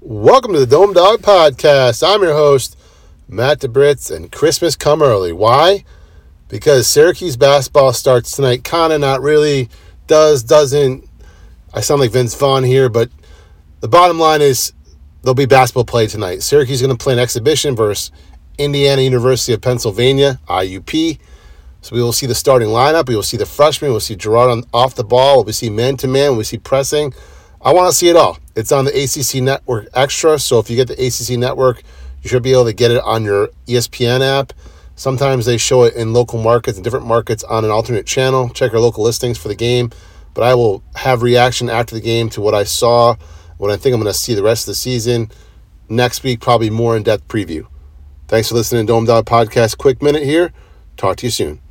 Welcome to the Dome Dawg Podcast. I'm your host, Matt DeBritz, and Christmas come early. Why? Because Syracuse basketball starts tonight. Kind of, not really. Does, doesn't. I sound like Vince Vaughn here, but the bottom line is there'll be basketball play tonight. Syracuse is going to play an exhibition versus Indiana University of Pennsylvania, IUP. So we will see the starting lineup. We will see the freshmen. We'll see Gerard on, off the ball. We'll see man to man. We see pressing. I want to see it all. It's on the ACC Network Extra. So if you get the ACC Network, you should be able to get it on your ESPN app. Sometimes they show it in local markets and different markets on an alternate channel. Check our local listings for the game. But I will have reaction after the game to what I saw, what I think I'm going to see the rest of the season. Next week, probably more in depth preview. Thanks for listening to Dome Dawg Podcast. Quick minute here. Talk to you soon.